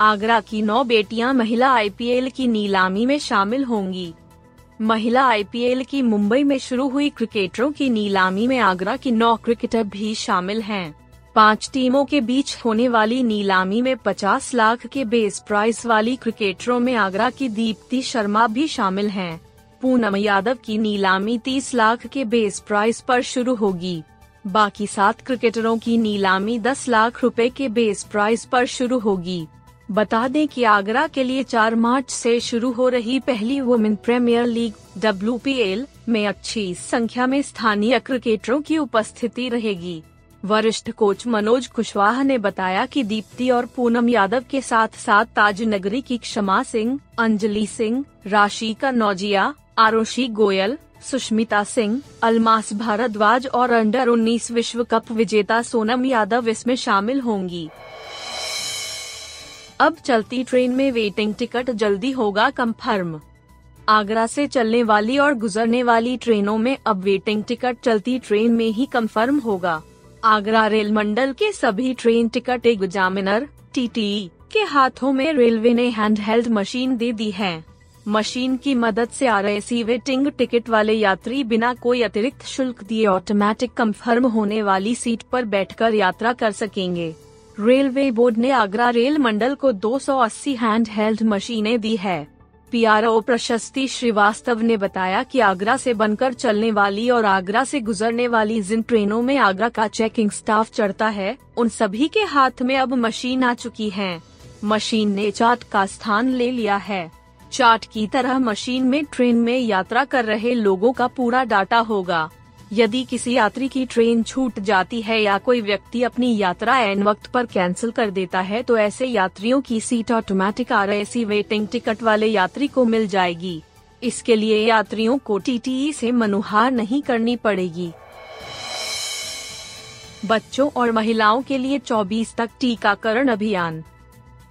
आगरा की नौ बेटियाँ महिला आईपीएल की नीलामी में शामिल होंगी महिला आईपीएल की मुंबई में शुरू हुई क्रिकेटरों की नीलामी में आगरा की नौ क्रिकेटर भी शामिल हैं। पाँच टीमों के बीच होने वाली नीलामी में 50 लाख के बेस प्राइस वाली क्रिकेटरों में आगरा की दीप्ति शर्मा भी शामिल हैं। पूनम यादव की नीलामी 30 लाख के बेस प्राइस पर शुरू होगी बाकी सात क्रिकेटरों की नीलामी 10 लाख रुपए के बेस प्राइस पर शुरू होगी बता दें कि आगरा के लिए 4 मार्च से शुरू हो रही पहली वुमेन प्रीमियर लीग डब्ल्यूपीएल में अच्छी संख्या में स्थानीय क्रिकेटरों की उपस्थिति रहेगी। वरिष्ठ कोच मनोज कुशवाहा ने बताया कि दीप्ति और पूनम यादव के साथ साथ ताज नगरी की क्षमा सिंह, अंजलि सिंह राशि का नौजिया, आरुषि गोयल, सुष्मिता सिंह, अलमास भारद्वाज और अंडर 19 विश्व कप विजेता सोनम यादव इसमें शामिल होंगी। अब चलती ट्रेन में वेटिंग टिकट जल्दी होगा कंफर्म। आगरा से चलने वाली और गुजरने वाली ट्रेनों में अब वेटिंग टिकट चलती ट्रेन में ही कंफर्म होगा। आगरा रेल मंडल के सभी ट्रेन टिकट एग्जामिनर टी के हाथों में रेलवे ने हैंडहेल्ड मशीन दे दी है। मशीन की मदद से आ रहे सी वेटिंग टिकट वाले यात्री बिना कोई अतिरिक्त शुल्क दिए ऑटोमेटिक कंफर्म होने वाली सीट पर बैठकर यात्रा कर सकेंगे। रेलवे बोर्ड ने आगरा रेल मंडल को 280 हैंड हेल्ड मशीनें दी है। पीआरओ प्रशस्ति श्रीवास्तव ने बताया कि आगरा से बनकर चलने वाली और आगरा से गुजरने वाली जिन ट्रेनों में आगरा का चेकिंग स्टाफ चढ़ता है, उन सभी के हाथ में अब मशीन आ चुकी है। मशीन ने चार्ट का स्थान ले लिया है। चार्ट की तरह मशीन में ट्रेन में यात्रा कर रहे लोगों का पूरा डाटा होगा। यदि किसी यात्री की ट्रेन छूट जाती है या कोई व्यक्ति अपनी यात्रा एन वक्त पर कैंसिल कर देता है तो ऐसे यात्रियों की seat automatic or waiting ticket वाले यात्री को मिल जाएगी। इसके लिए यात्रियों को टीटीई से मनुहार नहीं करनी पड़ेगी। बच्चों और महिलाओं के लिए 24 तक टीकाकरण अभियान।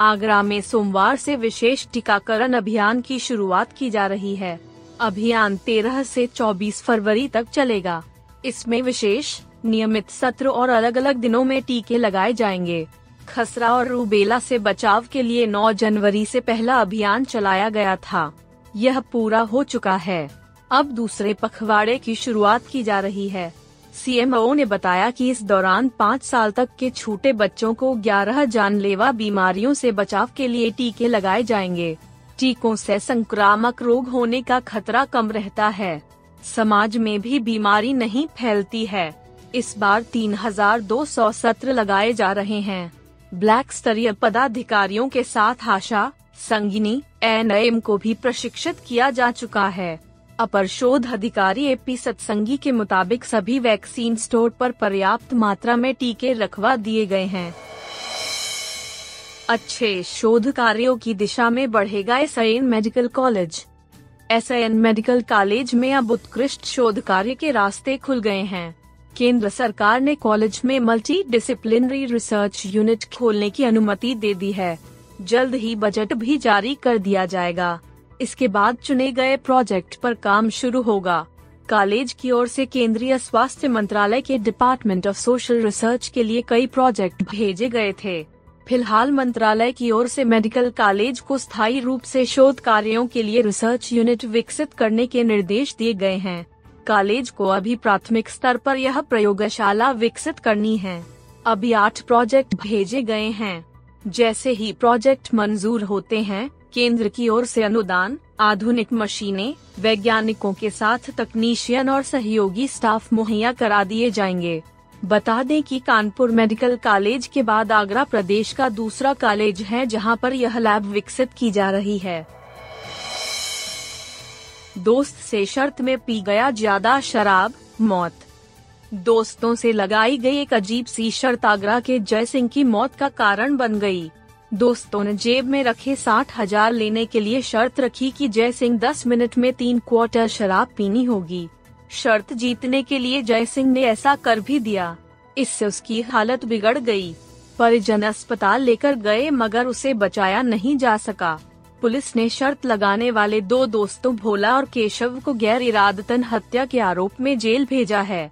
आगरा में सोमवार से विशेष टीकाकरण अभियान की शुरुआत की जा रही है। अभियान 13 से 24 फरवरी तक चलेगा। इसमें विशेष, नियमित सत्र और अलग अलग दिनों में टीके लगाए जाएँगे। खसरा और रूबेला से बचाव के लिए 9 जनवरी से पहला अभियान चलाया गया था। यह पूरा हो चुका है। अब दूसरे पखवाड़े की शुरुआत की जा रही है। सीएमओ ने बताया कि इस दौरान पाँच साल तक के छोटे बच्चों को 11 जानलेवा बीमारियों से बचाव के लिए टीके लगाए जाएँगे। टीकों से संक्रामक रोग होने का खतरा कम रहता है। समाज में भी बीमारी नहीं फैलती है। इस बार 3,200 सत्र लगाए जा रहे हैं। ब्लैक स्तरीय पदाधिकारियों के साथ आशा संगिनी एन को भी प्रशिक्षित किया जा चुका है। अपर शोध अधिकारी ए पी सत्संगी के मुताबिक सभी वैक्सीन स्टोर पर पर्याप्त मात्रा में टीके रखवा दिए गए हैं। अच्छे शोध कार्यों की दिशा में बढ़ेगा S medical college S I N medical college में अब उत्कृष्ट शोध कार्य के रास्ते खुल गए हैं। केंद्र सरकार ने कॉलेज में मल्टी डिसिप्लिनरी रिसर्च यूनिट खोलने की अनुमति दे दी है। जल्द ही बजट भी जारी कर दिया जाएगा। इसके बाद चुने गए प्रोजेक्ट पर काम शुरू होगा। कॉलेज की ओर से केंद्रीय स्वास्थ्य मंत्रालय के डिपार्टमेंट ऑफ़ सोशल रिसर्च के लिए कई प्रोजेक्ट भेजे गए थे। फ़िलहाल मंत्रालय की ओर से मेडिकल कॉलेज को स्थायी रूप से शोध कार्यों के लिए रिसर्च यूनिट विकसित करने के निर्देश दिए गए हैं। कॉलेज को अभी प्राथमिक स्तर पर यह प्रयोगशाला विकसित करनी है। अभी आठ प्रोजेक्ट भेजे गए हैं। जैसे ही प्रोजेक्ट मंजूर होते हैं, केंद्र की ओर से अनुदान, आधुनिक मशीनें, वैज्ञानिकों के साथ तकनीशियन और सहयोगी स्टाफ मुहैया करा दिए जाएँगे। बता दें कि कानपुर मेडिकल कॉलेज के बाद आगरा प्रदेश का दूसरा कॉलेज है जहाँ पर यह लैब विकसित की जा रही है। दोस्त से शर्त में पी गया ज़्यादा शराब, मौत। दोस्तों से लगाई गई एक अजीब सी शर्त आगरा के जय सिंह की मौत का कारण बन गई। दोस्तों ने जेब में रखे साठ हज़ार लेने के लिए शर्त रखी कि जय सिंह दस मिनट में तीन क्वार्टर शराब पीनी होगी। शर्त जीतने के लिए जय सिंह ने ऐसा कर भी दिया। इससे उसकी हालत बिगड़ गई। परिजन अस्पताल लेकर गए, मगर उसे बचाया नहीं जा सका। पुलिस ने शर्त लगाने वाले दो दोस्तों भोला और केशव को गैर इरादतन हत्या के आरोप में जेल भेजा है।